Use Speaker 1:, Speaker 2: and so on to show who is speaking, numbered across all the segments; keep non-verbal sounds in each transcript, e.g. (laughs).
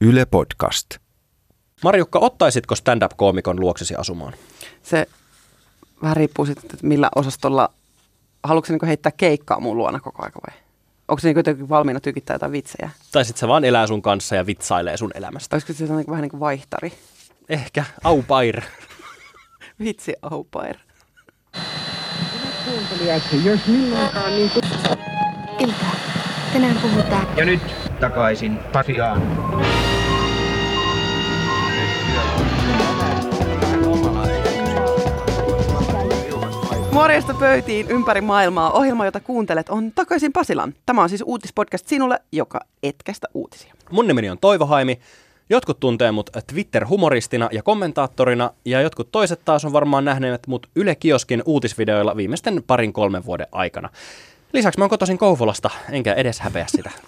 Speaker 1: Yle Podcast.
Speaker 2: Marjukka, ottaisitko stand-up-koomikon luoksesi asumaan?
Speaker 3: Se vähän riippuu sitten, että millä osastolla, haluatko se niin heittää keikkaa mun luona koko ajan vai? Onko se niin jotenkin valmiina tykittää jotain vitsejä?
Speaker 2: Tai sitten se vaan elää sun kanssa ja vitsailee sun elämästä.
Speaker 3: Olisiko se niin vähän niin kuin vaihtari?
Speaker 2: Ehkä au pair. (laughs)
Speaker 3: Vitsi aupair.
Speaker 4: kuuntelijat, jos milloinkaan niin kuin...
Speaker 5: Ilta. Tänään puhutaan
Speaker 4: Ja nyt takaisin Pasiaan.
Speaker 3: Morjesta pöytiin ympäri maailmaa. Ohjelma, jota kuuntelet, on Takaisin Pasilan. Tämä on siis uutispodcast sinulle, joka etkästä uutisia.
Speaker 2: Mun nimeni on Toivo Haimi. Jotkut tuntee mut Twitter-humoristina ja kommentaattorina, ja jotkut toiset taas on varmaan nähneet mut Yle Kioskin uutisvideoilla viimeisten parin kolmen vuoden aikana. Lisäksi mä oon kotoisin Kouvolasta, enkä edes häpeä sitä. (laughs)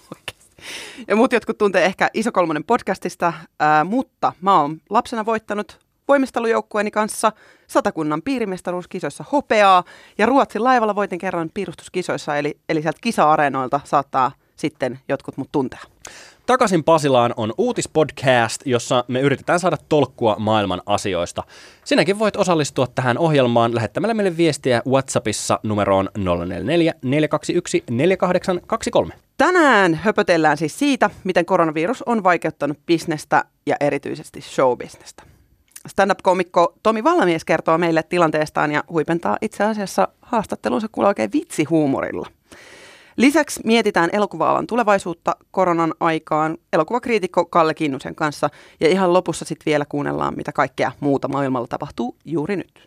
Speaker 3: Ja muut jotkut tuntee ehkä Iso Kolmonen podcastista, ää, mutta mä oon lapsena voittanut voimistelujoukkueeni kanssa satakunnan piirimestaruuskisoissa hopeaa ja Ruotsin laivalla voitin kerran piirustuskisoissa, eli, eli sieltä kisa-areenoilta saattaa sitten jotkut mut tuntea.
Speaker 2: Takaisin Pasilaan on uutispodcast, jossa me yritetään saada tolkkua maailman asioista. Sinäkin voit osallistua tähän ohjelmaan lähettämällä meille viestiä WhatsAppissa numeroon 044 421 4823.
Speaker 3: Tänään höpötellään siis siitä, miten koronavirus on vaikeuttanut bisnestä ja erityisesti showbisnestä. Stand-up-komikko Tomi Vallamies kertoo meille tilanteestaan ja huipentaa itse asiassa haastattelunsa kuulla oikein vitsihuumorilla. Lisäksi mietitään elokuva-alan tulevaisuutta koronan aikaan elokuvakriitikko Kalle Kinnusen kanssa ja ihan lopussa sitten vielä kuunnellaan, mitä kaikkea muuta maailmalla tapahtuu juuri nyt.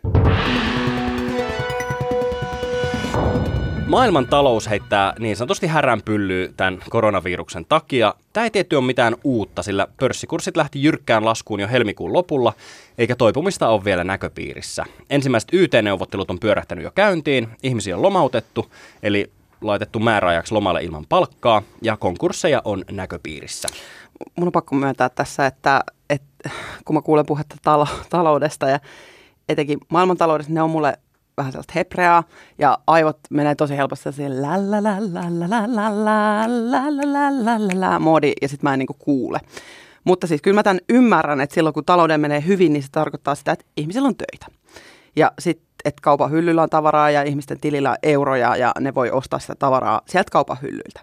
Speaker 2: Maailman talous heittää niin sanotusti häränpyllyä tämän koronaviruksen takia. Tämä ei tietty ole mitään uutta, sillä pörssikurssit lähti jyrkkään laskuun jo helmikuun lopulla, eikä toipumista ole vielä näköpiirissä. Ensimmäiset YT-neuvottelut on pyörähtänyt jo käyntiin, ihmisiä on lomautettu, eli laitettu määräajaksi lomalle ilman palkkaa, ja konkursseja on näköpiirissä.
Speaker 3: mun on pakko myöntää tässä, että, että kun mä kuulen puhetta talo, taloudesta ja etenkin maailmantaloudesta, ne on mulle vähän sellaista hepreaa ja aivot menee tosi helposti siihen moodi ja sitten mä en niinku kuule. Mutta siis kyllä mä tämän ymmärrän, että silloin kun talouden menee hyvin, niin se tarkoittaa sitä, että ihmisillä on töitä. Ja sitten, että kaupan hyllyllä on tavaraa ja ihmisten tilillä on euroja ja ne voi ostaa sitä tavaraa sieltä kaupan hyllyltä.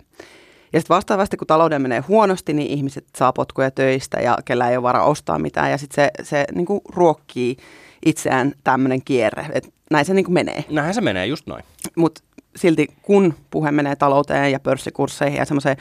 Speaker 3: Ja sitten vastaavasti, kun talouden menee huonosti, niin ihmiset saa potkuja töistä ja kellä ei ole varaa ostaa mitään. Ja sitten se, se niin kuin ruokkii itseään tämmöinen kierre. Et näin se niin kuin menee.
Speaker 2: Näinhän se menee, just noin.
Speaker 3: Mutta silti kun puhe menee talouteen ja pörssikursseihin ja semmoiseen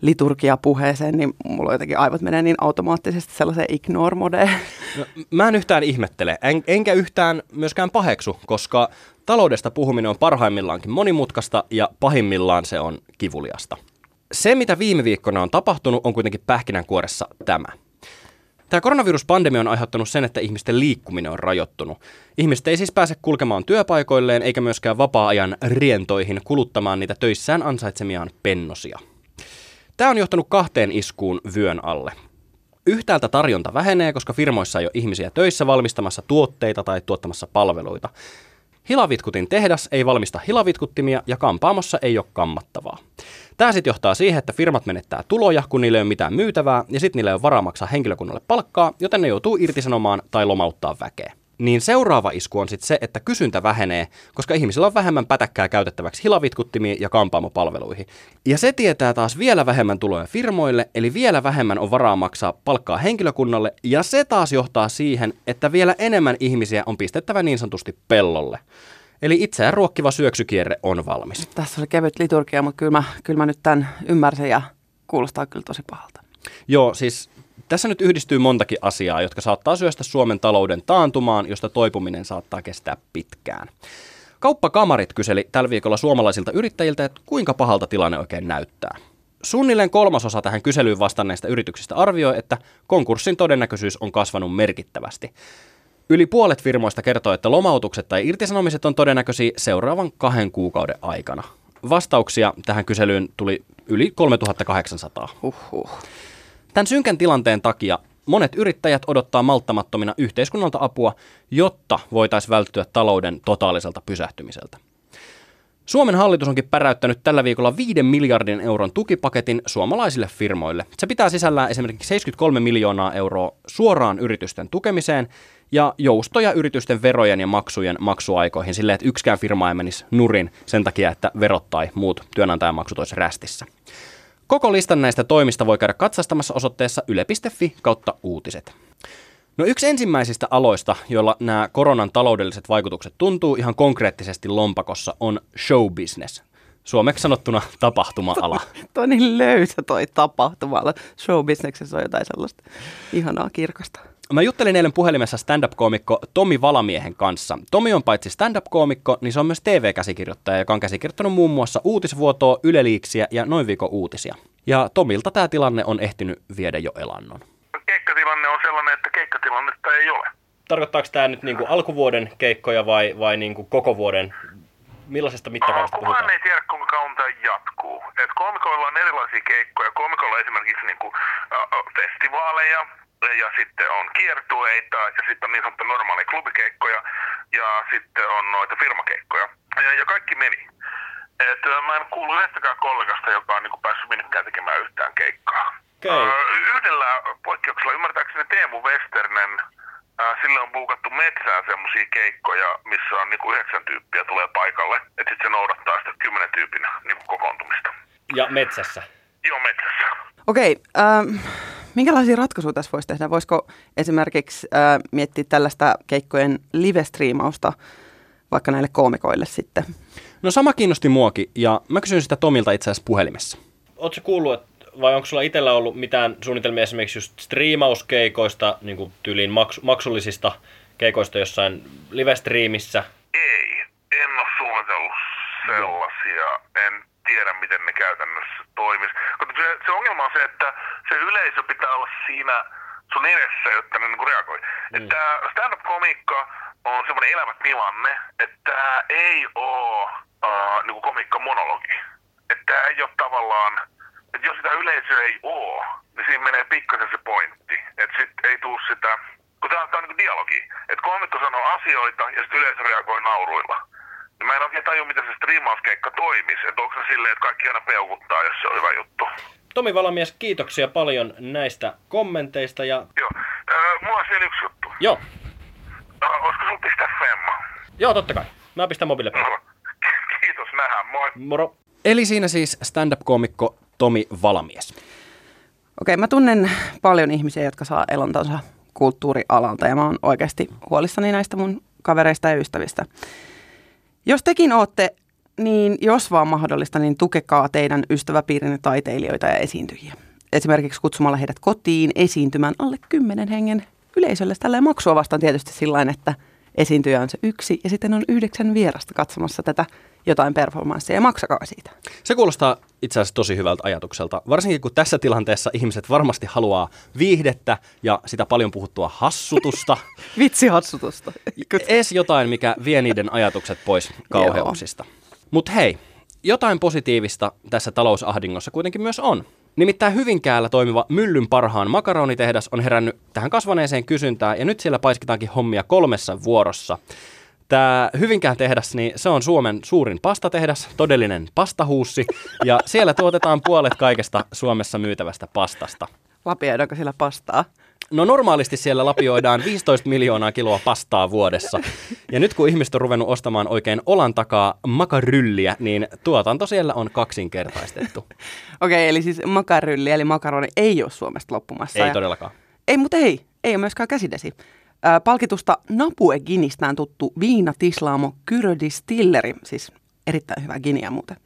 Speaker 3: liturgiapuheeseen, niin mulla jotenkin aivot menee niin automaattisesti sellaiseen ignore-modeen.
Speaker 2: No, mä en yhtään ihmettele, en, enkä yhtään myöskään paheksu, koska taloudesta puhuminen on parhaimmillaankin monimutkaista ja pahimmillaan se on kivuliasta. Se, mitä viime viikkona on tapahtunut, on kuitenkin pähkinänkuoressa tämä. Tämä koronaviruspandemia on aiheuttanut sen, että ihmisten liikkuminen on rajoittunut. Ihmiset ei siis pääse kulkemaan työpaikoilleen eikä myöskään vapaa-ajan rientoihin kuluttamaan niitä töissään ansaitsemiaan pennosia. Tämä on johtanut kahteen iskuun vyön alle. Yhtäältä tarjonta vähenee, koska firmoissa ei ole ihmisiä töissä valmistamassa tuotteita tai tuottamassa palveluita. Hilavitkutin tehdas ei valmista hilavitkuttimia ja kampaamossa ei ole kammattavaa. Tämä sitten johtaa siihen, että firmat menettää tuloja, kun niille ei ole mitään myytävää, ja sitten niille ei ole varaa maksaa henkilökunnalle palkkaa, joten ne joutuu irtisanomaan tai lomauttaa väkeä. Niin seuraava isku on sitten se, että kysyntä vähenee, koska ihmisillä on vähemmän pätäkkää käytettäväksi hilavitkuttimiin ja kampaamopalveluihin. Ja se tietää taas vielä vähemmän tuloja firmoille, eli vielä vähemmän on varaa maksaa palkkaa henkilökunnalle, ja se taas johtaa siihen, että vielä enemmän ihmisiä on pistettävä niin sanotusti pellolle. Eli itseään ruokkiva syöksykierre on valmis.
Speaker 3: Tässä oli kevyt liturgia, mutta kyllä mä, kyllä mä nyt tämän ymmärsin ja kuulostaa kyllä tosi pahalta.
Speaker 2: Joo, siis tässä nyt yhdistyy montakin asiaa, jotka saattaa syöstä Suomen talouden taantumaan, josta toipuminen saattaa kestää pitkään. Kauppakamarit kyseli tällä viikolla suomalaisilta yrittäjiltä, että kuinka pahalta tilanne oikein näyttää. Suunnilleen kolmasosa tähän kyselyyn vastanneista yrityksistä arvioi, että konkurssin todennäköisyys on kasvanut merkittävästi. Yli puolet firmoista kertoo, että lomautukset tai irtisanomiset on todennäköisiä seuraavan kahden kuukauden aikana. Vastauksia tähän kyselyyn tuli yli 3800.
Speaker 3: Huhhuh.
Speaker 2: Tämän synkän tilanteen takia monet yrittäjät odottaa malttamattomina yhteiskunnalta apua, jotta voitaisiin välttyä talouden totaaliselta pysähtymiseltä. Suomen hallitus onkin päräyttänyt tällä viikolla 5 miljardin euron tukipaketin suomalaisille firmoille. Se pitää sisällään esimerkiksi 73 miljoonaa euroa suoraan yritysten tukemiseen ja joustoja yritysten verojen ja maksujen maksuaikoihin silleen, että yksikään firma ei menisi nurin sen takia, että verot tai muut työnantajamaksut olisi rästissä. Koko listan näistä toimista voi käydä katsastamassa osoitteessa yle.fi kautta uutiset. No yksi ensimmäisistä aloista, joilla nämä koronan taloudelliset vaikutukset tuntuu ihan konkreettisesti lompakossa, on show business. Suomeksi sanottuna tapahtuma-ala. (laughs)
Speaker 3: Toi niin löysä toi tapahtuma Showbisneksessä on jotain sellaista ihanaa kirkasta.
Speaker 2: Mä juttelin eilen puhelimessa stand-up-koomikko Tomi Valamiehen kanssa. Tomi on paitsi stand-up-koomikko, niin se on myös TV-käsikirjoittaja, joka on käsikirjoittanut muun muassa uutisvuotoa, yleliiksiä ja noin viikon uutisia. Ja Tomilta tämä tilanne on ehtinyt viedä jo elannon.
Speaker 1: Keikkatilanne on sellainen, että keikkatilannetta ei ole.
Speaker 2: Tarkoittaako tämä nyt niinku alkuvuoden keikkoja vai, vai niinku koko vuoden? Millaisesta mittakaavasta
Speaker 1: Kukaan
Speaker 2: puhutaan?
Speaker 1: ei tiedä, kuinka kauan tämä jatkuu. Et koomikoilla on erilaisia keikkoja. Koomikoilla on esimerkiksi niinku, äh, festivaaleja ja sitten on kiertueita ja sitten on niin sanottuja normaaleja klubikeikkoja ja sitten on noita firmakeikkoja. Ja, ja kaikki meni. Et, mä en kuulu yhdestäkään kollegasta, joka on niinku päässyt minnekään tekemään yhtään keikkaa. Äh, yhdellä poikkeuksella, ymmärtääkseni Teemu Westernen, sille on buukattu metsään semmoisia keikkoja, missä on niinku yhdeksän tyyppiä tulee paikalle. Että sitten se noudattaa sitä kymmenen tyypin niinku kokoontumista.
Speaker 2: Ja metsässä.
Speaker 1: Joo, metsässä.
Speaker 3: Okei, ähm, minkälaisia ratkaisuja tässä voisi tehdä? Voisiko esimerkiksi äh, miettiä tällaista keikkojen live-striimausta vaikka näille koomikoille sitten?
Speaker 2: No sama kiinnosti muakin ja mä kysyin sitä Tomilta itse asiassa puhelimessa. Oletko kuullut, että vai onko sulla itsellä ollut mitään suunnitelmia esimerkiksi just striimauskeikoista, niin kuin tyyliin maks- maksullisista keikoista jossain live-striimissä?
Speaker 1: Ei, en ole suunnitellut sellaisia. En tiedä, miten ne käytännössä toimis. Mutta se, se ongelma on se, että se yleisö pitää olla siinä sun edessä, jotta ne niinku reagoi. Mm. Että stand-up-komiikka on semmoinen elävä tilanne, että ei oo uh, niinku komikka-monologi. Että tää ei ole tavallaan, että jos sitä yleisöä ei oo, niin siinä menee pikkasen se pointti. Että sit ei tuu sitä, kun tää, tää on niinku dialogi. Että komikko sanoo asioita ja sitten yleisö reagoi nauruilla. Mä en oikein tajua, miten se striimauskeikka toimisi. Että onko se silleen, että kaikki aina peukuttaa, jos se on hyvä juttu.
Speaker 2: Tomi Valamies, kiitoksia paljon näistä kommenteista ja
Speaker 1: Joo. Öö, mulla on vielä yksi juttu.
Speaker 2: joo,
Speaker 1: Öö, olisiko sun pistää femma?
Speaker 2: joo totta kai. Mä pistän mobiile päälle.
Speaker 1: No, (laughs) Kiitos, nähdään. Moi.
Speaker 2: Moro. Eli siinä siis stand-up-koomikko Tomi Valamies.
Speaker 3: Okei, mä tunnen paljon ihmisiä, jotka saa elontonsa kulttuurialalta ja mä oon oikeasti huolissani näistä mun kavereista ja ystävistä. Jos tekin ootte, niin jos vaan mahdollista, niin tukekaa teidän ystäväpiirinne taiteilijoita ja esiintyjiä. Esimerkiksi kutsumalla heidät kotiin esiintymään alle kymmenen hengen yleisölle. Tällä maksua vastaan tietysti sillä että esiintyjä on se yksi ja sitten on yhdeksän vierasta katsomassa tätä jotain performanssia ja maksakaa siitä.
Speaker 2: Se kuulostaa itse asiassa tosi hyvältä ajatukselta, varsinkin kun tässä tilanteessa ihmiset varmasti haluaa viihdettä ja sitä paljon puhuttua hassutusta. (laughs)
Speaker 3: Vitsihassutusta. (laughs)
Speaker 2: Ees jotain, mikä vie niiden ajatukset pois kauheuksista. Mutta hei, jotain positiivista tässä talousahdingossa kuitenkin myös on. Nimittäin Hyvinkäällä toimiva Myllyn parhaan makaronitehdas on herännyt tähän kasvaneeseen kysyntään ja nyt siellä paiskitaankin hommia kolmessa vuorossa. Tämä Hyvinkään tehdas, niin se on Suomen suurin pastatehdas, todellinen pastahuussi, ja siellä tuotetaan puolet kaikesta Suomessa myytävästä pastasta.
Speaker 3: Lapioidaanko siellä pastaa?
Speaker 2: No normaalisti siellä lapioidaan 15 miljoonaa kiloa pastaa vuodessa. Ja nyt kun ihmiset on ruvennut ostamaan oikein olan takaa makarylliä, niin tuotanto siellä on kaksinkertaistettu. (laughs)
Speaker 3: Okei, eli siis makarylli, eli makaroni ei ole Suomesta loppumassa.
Speaker 2: Ei
Speaker 3: ja-
Speaker 2: todellakaan.
Speaker 3: Ei, mutta ei. Ei ole myöskään käsidesi. Ää, palkitusta Napue Ginistään tuttu Viina Tislaamo Kyrö Distilleri, siis erittäin hyvä ginia muuten,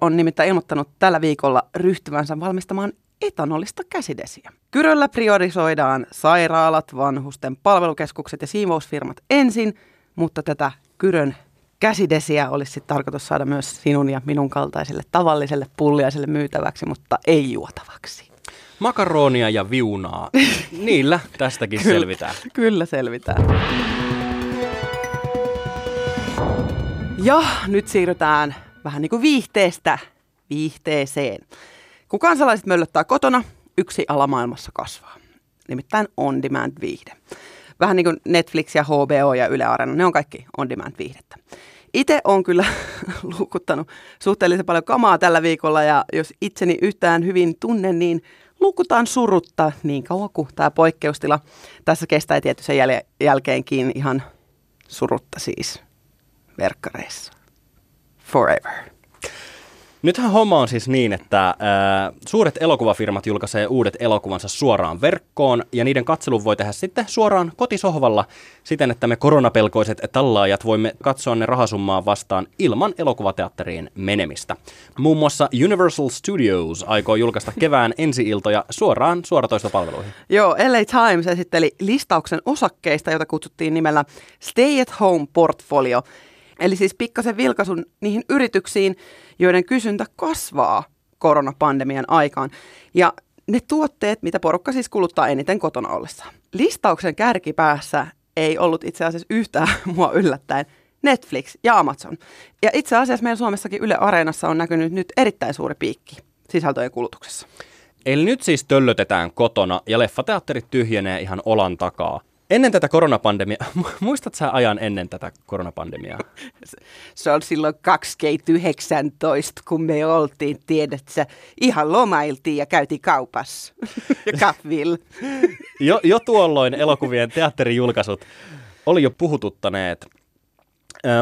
Speaker 3: on nimittäin ilmoittanut tällä viikolla ryhtyvänsä valmistamaan etanolista käsidesiä. Kyröllä priorisoidaan sairaalat, vanhusten palvelukeskukset ja siivousfirmat ensin, mutta tätä Kyrön käsidesiä olisi sitten tarkoitus saada myös sinun ja minun kaltaiselle tavalliselle pulliaiselle myytäväksi, mutta ei juotavaksi.
Speaker 2: Makaronia ja viunaa. (laughs) Niillä tästäkin selvitään.
Speaker 3: Kyllä selvitään. Ja nyt siirrytään vähän niin kuin viihteestä viihteeseen. Kun kansalaiset möllöttää kotona, yksi ala maailmassa kasvaa. Nimittäin on-demand viihde. Vähän niin kuin Netflix ja HBO ja Yle Areena, ne on kaikki on-demand viihdettä. Itse on kyllä (laughs) luukuttanut suhteellisen paljon kamaa tällä viikolla ja jos itseni yhtään hyvin tunnen, niin lukutaan surutta niin kauan kuin tämä poikkeustila tässä kestää tietysti jäl- jälkeenkin ihan surutta siis verkkareissa. Forever.
Speaker 2: Nythän homma on siis niin, että ää, suuret elokuvafirmat julkaisee uudet elokuvansa suoraan verkkoon ja niiden katselun voi tehdä sitten suoraan kotisohvalla siten, että me koronapelkoiset tallaajat voimme katsoa ne rahasummaa vastaan ilman elokuvateatteriin menemistä. Muun muassa Universal Studios aikoo julkaista (laughs) kevään ensi-iltoja suoraan suoratoistopalveluihin.
Speaker 3: Joo, LA Times esitteli listauksen osakkeista, jota kutsuttiin nimellä Stay at Home Portfolio. Eli siis pikkasen vilkaisun niihin yrityksiin, joiden kysyntä kasvaa koronapandemian aikaan. Ja ne tuotteet, mitä porukka siis kuluttaa eniten kotona ollessa. Listauksen kärkipäässä ei ollut itse asiassa yhtään (laughs) mua yllättäen Netflix ja Amazon. Ja itse asiassa meillä Suomessakin Yle Areenassa on näkynyt nyt erittäin suuri piikki sisältöjen kulutuksessa.
Speaker 2: Eli nyt siis töllötetään kotona ja leffateatterit tyhjenee ihan olan takaa. Ennen tätä koronapandemiaa, (laughs) muistat sä ajan ennen tätä koronapandemiaa? (laughs)
Speaker 3: Se on silloin 2019, kun me oltiin, tiedätkö, ihan lomailtiin ja käytiin kaupassa. (laughs) Kahvilla.
Speaker 2: Jo, jo tuolloin elokuvien teatterijulkaisut oli jo puhututtaneet.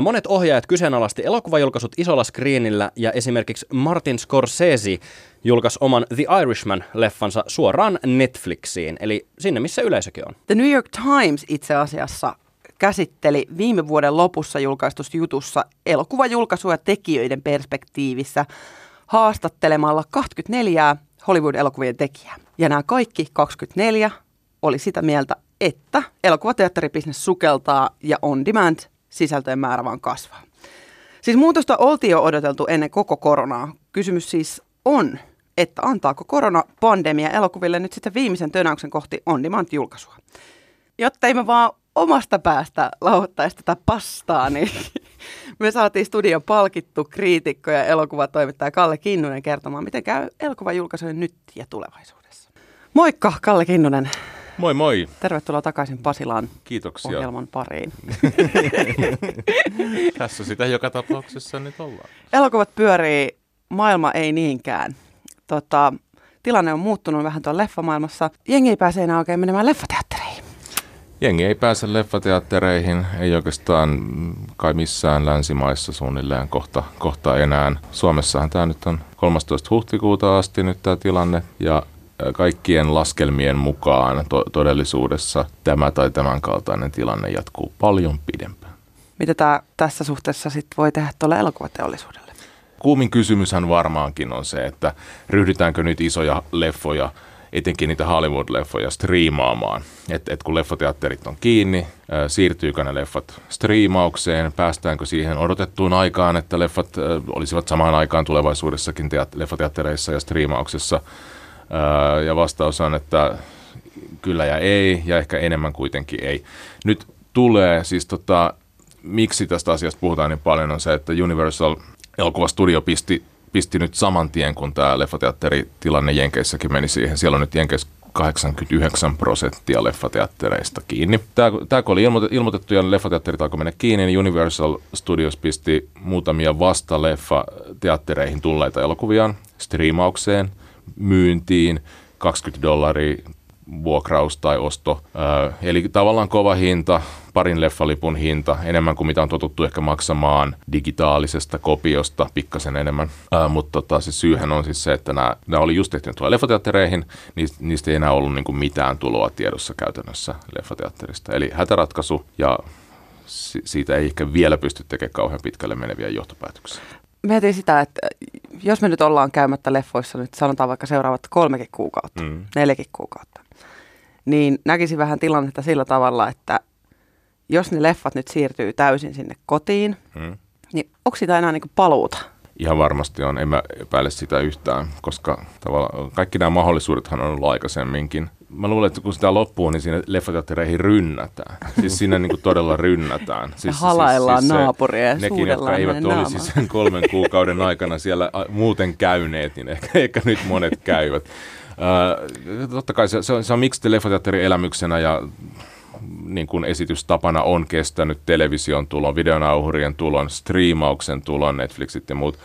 Speaker 2: Monet ohjaajat kyseenalaisti elokuvajulkaisut isolla screenillä ja esimerkiksi Martin Scorsese julkaisi oman The Irishman-leffansa suoraan Netflixiin, eli sinne missä yleisökin on.
Speaker 3: The New York Times itse asiassa käsitteli viime vuoden lopussa julkaistussa jutussa elokuvajulkaisuja tekijöiden perspektiivissä haastattelemalla 24 Hollywood-elokuvien tekijää. Ja nämä kaikki 24 oli sitä mieltä, että elokuvateatteribisnes sukeltaa ja on-demand sisältöjen määrä vaan kasvaa. Siis muutosta oltiin jo odoteltu ennen koko koronaa. Kysymys siis on, että antaako koronapandemia elokuville nyt sitten viimeisen tönäyksen kohti on-demand-julkaisua. Jotta ei me vaan omasta päästä lauhoittaisi tätä pastaa, niin (laughs) me saatiin studion palkittu kriitikko ja elokuvatoimittaja Kalle Kinnunen kertomaan, miten käy elokuvajulkaisujen nyt ja tulevaisuudessa. Moikka, Kalle Kinnunen.
Speaker 6: Moi moi,
Speaker 3: Tervetuloa takaisin Pasilaan
Speaker 6: kiitoksia.
Speaker 3: ohjelman pariin. (laughs)
Speaker 6: Tässä sitä joka tapauksessa nyt ollaan.
Speaker 3: Elokuvat pyörii, maailma ei niinkään. Tota, tilanne on muuttunut vähän tuolla leffamaailmassa. Jengi ei pääse enää oikein menemään leffateattereihin.
Speaker 6: Jengi ei pääse leffateattereihin, ei oikeastaan kai missään länsimaissa suunnilleen kohta, kohta enää. Suomessahan tämä nyt on 13. huhtikuuta asti nyt tämä tilanne ja kaikkien laskelmien mukaan to- todellisuudessa tämä tai tämän kaltainen tilanne jatkuu paljon pidempään.
Speaker 3: Mitä tää tässä suhteessa sit voi tehdä tuolle elokuvateollisuudelle?
Speaker 6: Kuumin kysymyshän varmaankin on se, että ryhdytäänkö nyt isoja leffoja, etenkin niitä Hollywood-leffoja, striimaamaan. Et, et kun leffateatterit on kiinni, ää, siirtyykö ne leffat striimaukseen, päästäänkö siihen odotettuun aikaan, että leffat ää, olisivat samaan aikaan tulevaisuudessakin teat- leffateattereissa ja striimauksessa. Ja vastaus on, että kyllä ja ei, ja ehkä enemmän kuitenkin ei. Nyt tulee siis tota, miksi tästä asiasta puhutaan niin paljon, on se, että Universal elokuvastudio pisti, pisti nyt saman tien, kun tämä leffateatteritilanne Jenkeissäkin meni siihen. Siellä on nyt Jenkeissä 89 prosenttia leffateattereista kiinni. Tämä, tämä kun oli ilmoitettu ja leffateatterit alkoi mennä kiinni, niin Universal Studios pisti muutamia vasta leffateattereihin tulleita elokuviaan striimaukseen, myyntiin, 20 dollaria vuokraus tai osto. Ö, eli tavallaan kova hinta, parin leffalipun hinta, enemmän kuin mitä on totuttu ehkä maksamaan digitaalisesta kopiosta, pikkasen enemmän. Ö, mutta tota, se syyhän on siis se, että nämä, nämä oli just tehty tuolla leffateattereihin, niistä, niistä ei enää ollut niin kuin mitään tuloa tiedossa käytännössä leffateatterista. Eli hätäratkaisu ja si- siitä ei ehkä vielä pysty tekemään kauhean pitkälle meneviä johtopäätöksiä.
Speaker 3: Mietin sitä, että jos me nyt ollaan käymättä leffoissa nyt sanotaan vaikka seuraavat kolmekin kuukautta,
Speaker 6: Mm.
Speaker 3: neljäkin kuukautta, niin näkisin vähän tilannetta sillä tavalla, että jos ne leffat nyt siirtyy täysin sinne kotiin,
Speaker 6: Mm.
Speaker 3: niin onko sitä enää niinku paluuta?
Speaker 6: Ihan varmasti on, en mä epäile sitä yhtään, koska tavallaan kaikki nämä mahdollisuudethan on ollut aikaisemminkin. Mä luulen, että kun sitä loppuu, niin siinä leffateattereihin rynnätään. Siis siinä niin kuin todella rynnätään. Siis,
Speaker 3: halaillaan naapuria ja
Speaker 6: Nekin, jotka eivät
Speaker 3: hänen
Speaker 6: olisi sen kolmen kuukauden aikana siellä muuten käyneet, niin ehkä, ehkä nyt monet käyvät. Äh, totta kai se, se, on, se on miksi leffateatterin elämyksenä ja niin kuin esitystapana on kestänyt television tulon, videonauhurien tulon, striimauksen tulon, Netflixit ja muut,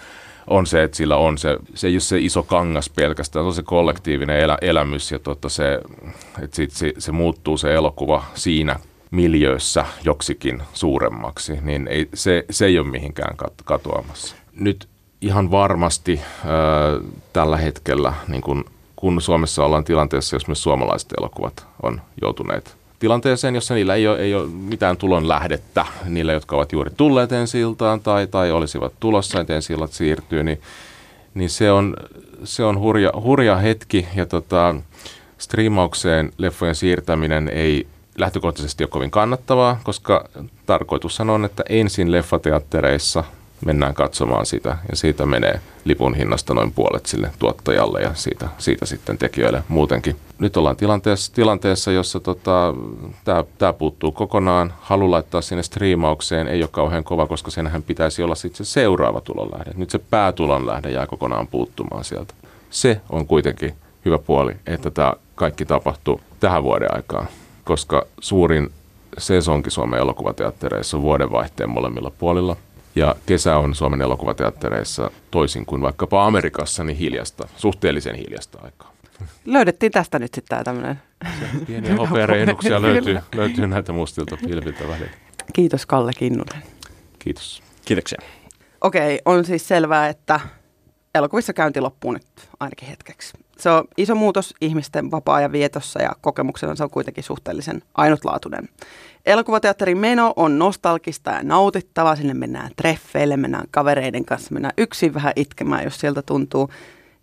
Speaker 6: on se, että sillä on se, se ei ole se iso kangas pelkästään, se on se kollektiivinen elä, elämys ja tota se, että sit se, se muuttuu se elokuva siinä miljöössä joksikin suuremmaksi, niin ei, se, se ei ole mihinkään kat- katoamassa. Nyt ihan varmasti äh, tällä hetkellä, niin kun, kun Suomessa ollaan tilanteessa, jos myös suomalaiset elokuvat on joutuneet tilanteeseen, jossa niillä ei ole, ei ole mitään tulon lähdettä, niille, jotka ovat juuri tulleet ensi tai, tai olisivat tulossa, että ensi siirtyy, niin, niin se on, se on hurja, hurja hetki. Ja tota, striimaukseen leffojen siirtäminen ei lähtökohtaisesti ole kovin kannattavaa, koska tarkoitus on, että ensin leffateattereissa – mennään katsomaan sitä ja siitä menee lipun hinnasta noin puolet sille tuottajalle ja siitä, siitä sitten tekijöille muutenkin. Nyt ollaan tilanteessa, tilanteessa jossa tota, tämä puuttuu kokonaan. Halu laittaa sinne striimaukseen ei ole kauhean kova, koska senhän pitäisi olla sitten se seuraava tulonlähde. Nyt se päätulonlähde jää kokonaan puuttumaan sieltä. Se on kuitenkin hyvä puoli, että tämä kaikki tapahtuu tähän vuoden aikaan, koska suurin sesonki Suomen elokuvateattereissa on vuodenvaihteen molemmilla puolilla – ja kesä on Suomen elokuvateattereissa toisin kuin vaikkapa Amerikassa, niin hiljasta, suhteellisen hiljasta aikaa.
Speaker 3: Löydettiin tästä nyt sitten tämä tämmöinen.
Speaker 6: Pieniä hopearehduksia löytyy, löytyy näitä mustilta pilviltä välillä.
Speaker 3: Kiitos Kalle Kinnunen.
Speaker 6: Kiitos.
Speaker 2: Kiitoksia.
Speaker 3: Okei, on siis selvää, että elokuvissa käynti loppuu nyt ainakin hetkeksi. Se on iso muutos ihmisten vapaa-ajan vietossa ja kokemuksena se on kuitenkin suhteellisen ainutlaatuinen. Elokuvateatterin meno on nostalgista ja nautittavaa. Sinne mennään treffeille, mennään kavereiden kanssa, mennään yksin vähän itkemään, jos sieltä tuntuu.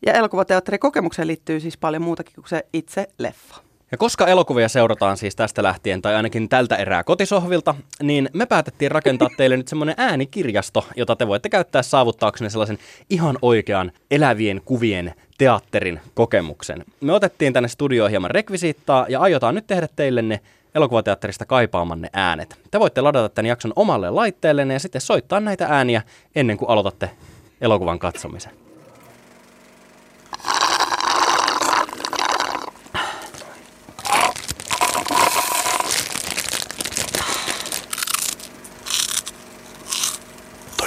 Speaker 3: Ja elokuvateatterin kokemukseen liittyy siis paljon muutakin kuin se itse leffa.
Speaker 2: Ja koska elokuvia seurataan siis tästä lähtien, tai ainakin tältä erää kotisohvilta, niin me päätettiin rakentaa teille nyt semmoinen äänikirjasto, jota te voitte käyttää saavuttaaksenne sellaisen ihan oikean elävien kuvien teatterin kokemuksen. Me otettiin tänne studioon hieman rekvisiittaa ja aiotaan nyt tehdä teille ne elokuvateatterista kaipaamanne äänet. Te voitte ladata tämän jakson omalle laitteellenne ja sitten soittaa näitä ääniä ennen kuin aloitatte elokuvan katsomisen.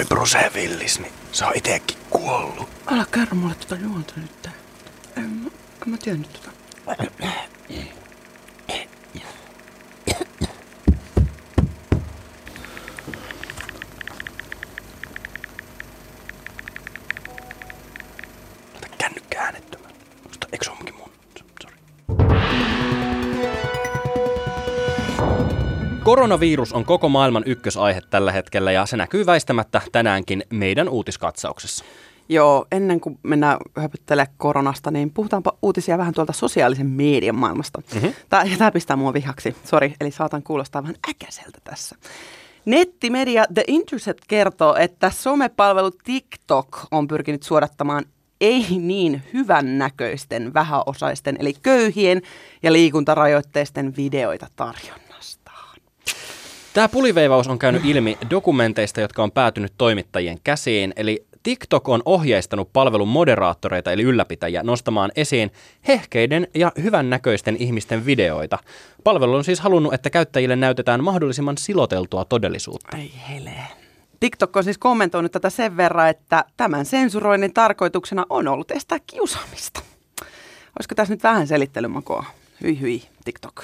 Speaker 2: Toi Bruce Willis, niin se on itekin kuollut.
Speaker 3: Älä kerro mulle tota juonta nyt. En, mä- en mä tiennyt tota. (coughs)
Speaker 2: Koronavirus on koko maailman ykkösaihe tällä hetkellä ja se näkyy väistämättä tänäänkin meidän uutiskatsauksessa.
Speaker 3: Joo, ennen kuin mennään höpyttelemään koronasta, niin puhutaanpa uutisia vähän tuolta sosiaalisen median maailmasta. Mm-hmm. Tämä, tämä pistää mua vihaksi, sori, eli saatan kuulostaa vähän äkäseltä tässä. Nettimedia The Intercept kertoo, että somepalvelu TikTok on pyrkinyt suodattamaan ei niin hyvännäköisten, vähäosaisten, eli köyhien ja liikuntarajoitteisten videoita tarjonnastaan.
Speaker 2: Tämä puliveivaus on käynyt ilmi dokumenteista, jotka on päätynyt toimittajien käsiin, eli TikTok on ohjeistanut palvelun moderaattoreita eli ylläpitäjiä nostamaan esiin hehkeiden ja hyvännäköisten ihmisten videoita. Palvelu on siis halunnut, että käyttäjille näytetään mahdollisimman siloteltua todellisuutta.
Speaker 3: Ei hele. TikTok on siis kommentoinut tätä sen verran, että tämän sensuroinnin tarkoituksena on ollut estää kiusaamista. Olisiko tässä nyt vähän selittelymakoa? Hyi hyi, TikTok.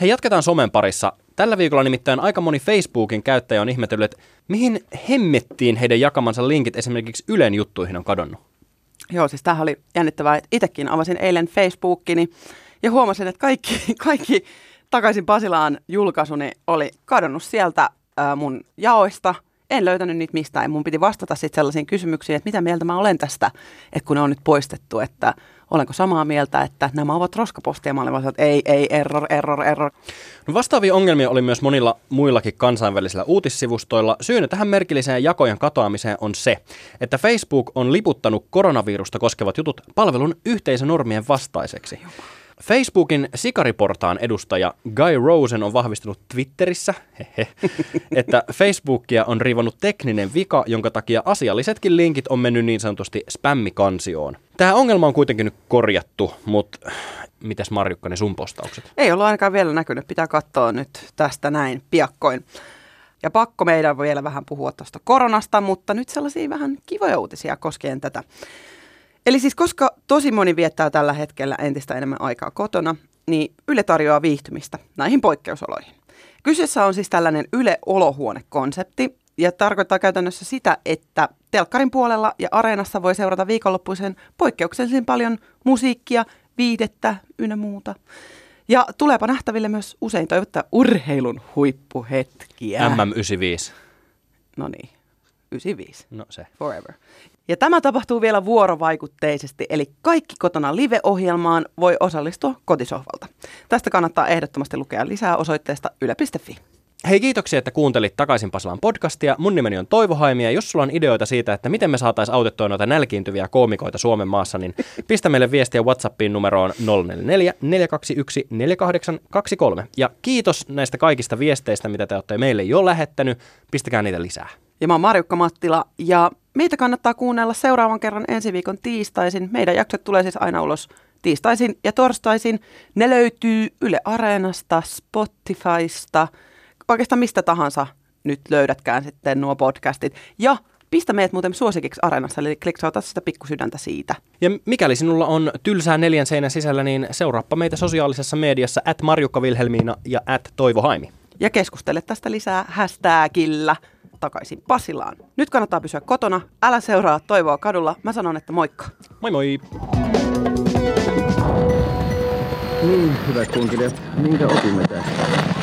Speaker 2: Hei, jatketaan somen parissa. Tällä viikolla nimittäin aika moni Facebookin käyttäjä on ihmetellyt, että mihin hemmettiin heidän jakamansa linkit esimerkiksi Ylen juttuihin on kadonnut.
Speaker 3: Joo, siis tämähän oli jännittävää, että itsekin avasin eilen Facebookini ja huomasin, että kaikki, (laughs) kaikki takaisin Pasilaan julkaisuni oli kadonnut sieltä mun jaoista. En löytänyt niitä mistään ja mun piti vastata sitten sellaisiin kysymyksiin, että mitä mieltä mä olen tästä, että kun ne on nyt poistettu, että olenko samaa mieltä, että nämä ovat roskapostia. Mä olin vaan, että ei, ei, error, error, error.
Speaker 2: No vastaavia ongelmia oli myös monilla muillakin kansainvälisillä uutissivustoilla. Syynä tähän merkilliseen jakojen katoamiseen on se, että Facebook on liputtanut koronavirusta koskevat jutut palvelun yhteisönormien vastaiseksi. Facebookin sikariportaan edustaja Guy Rosen on vahvistanut Twitterissä, hehe, (laughs) että Facebookia on rivannut tekninen vika, jonka takia asiallisetkin linkit on mennyt niin sanotusti spämmikansioon. Tämä ongelma on kuitenkin nyt korjattu, mutta mitäs Marjukka ne sun postaukset?
Speaker 3: Ei ollut ainakaan vielä näkynyt, pitää katsoa nyt tästä näin piakkoin. Ja pakko meidän vielä vähän puhua tuosta koronasta, mutta nyt sellaisia vähän kivoja uutisia koskien tätä. Eli siis koska tosi moni viettää tällä hetkellä entistä enemmän aikaa kotona, niin Yle tarjoaa viihtymistä näihin poikkeusoloihin. Kyseessä on siis tällainen Yle-olohuone-konsepti, ja tarkoittaa käytännössä sitä, että telkkarin puolella ja areenassa voi seurata viikonloppuisen poikkeuksellisen paljon musiikkia, viidettä ynnä muuta. Ja tuleepa nähtäville myös usein toivottaa urheilun huippuhetkiä.
Speaker 2: MM95.
Speaker 3: No niin, 95.
Speaker 2: No se.
Speaker 3: Forever. Ja tämä tapahtuu vielä vuorovaikutteisesti, eli kaikki kotona live-ohjelmaan voi osallistua kotisohvalta. Tästä kannattaa ehdottomasti lukea lisää osoitteesta yle.fi.
Speaker 2: Hei kiitoksia, että kuuntelit Takaisin Pasilaan podcastia. Mun nimeni on Toivo Haimi ja jos sulla on ideoita siitä, että miten me saataisiin autettua noita nälkiintyviä koomikoita Suomen maassa, niin pistä meille viestiä WhatsAppiin numeroon 044 421 4823. Ja kiitos näistä kaikista viesteistä, mitä te olette meille jo lähettänyt. Pistäkää niitä lisää.
Speaker 3: Ja mä oon Marjukka Mattila ja meitä kannattaa kuunnella seuraavan kerran ensi viikon tiistaisin. Meidän jaksot tulee siis aina ulos tiistaisin ja torstaisin. Ne löytyy Yle Areenasta, Spotifysta, oikeastaan mistä tahansa nyt löydätkään sitten nuo podcastit. Ja pistä meidät muuten suosikiksi Areenassa, eli kliksauta sitä pikkusydäntä siitä.
Speaker 2: Ja mikäli sinulla on tylsää neljän seinän sisällä, niin seuraappa meitä sosiaalisessa mediassa at Marjukka Vilhelmiina ja at Toivo Haimi.
Speaker 3: Ja keskustele tästä lisää hashtagillä takaisin Pasilaan. Nyt kannattaa pysyä kotona, älä seuraa Toivoa kadulla. Mä sanon, että moikka.
Speaker 2: Moi moi!
Speaker 4: Niin, hyvät kunkilijat, minkä opimme tästä?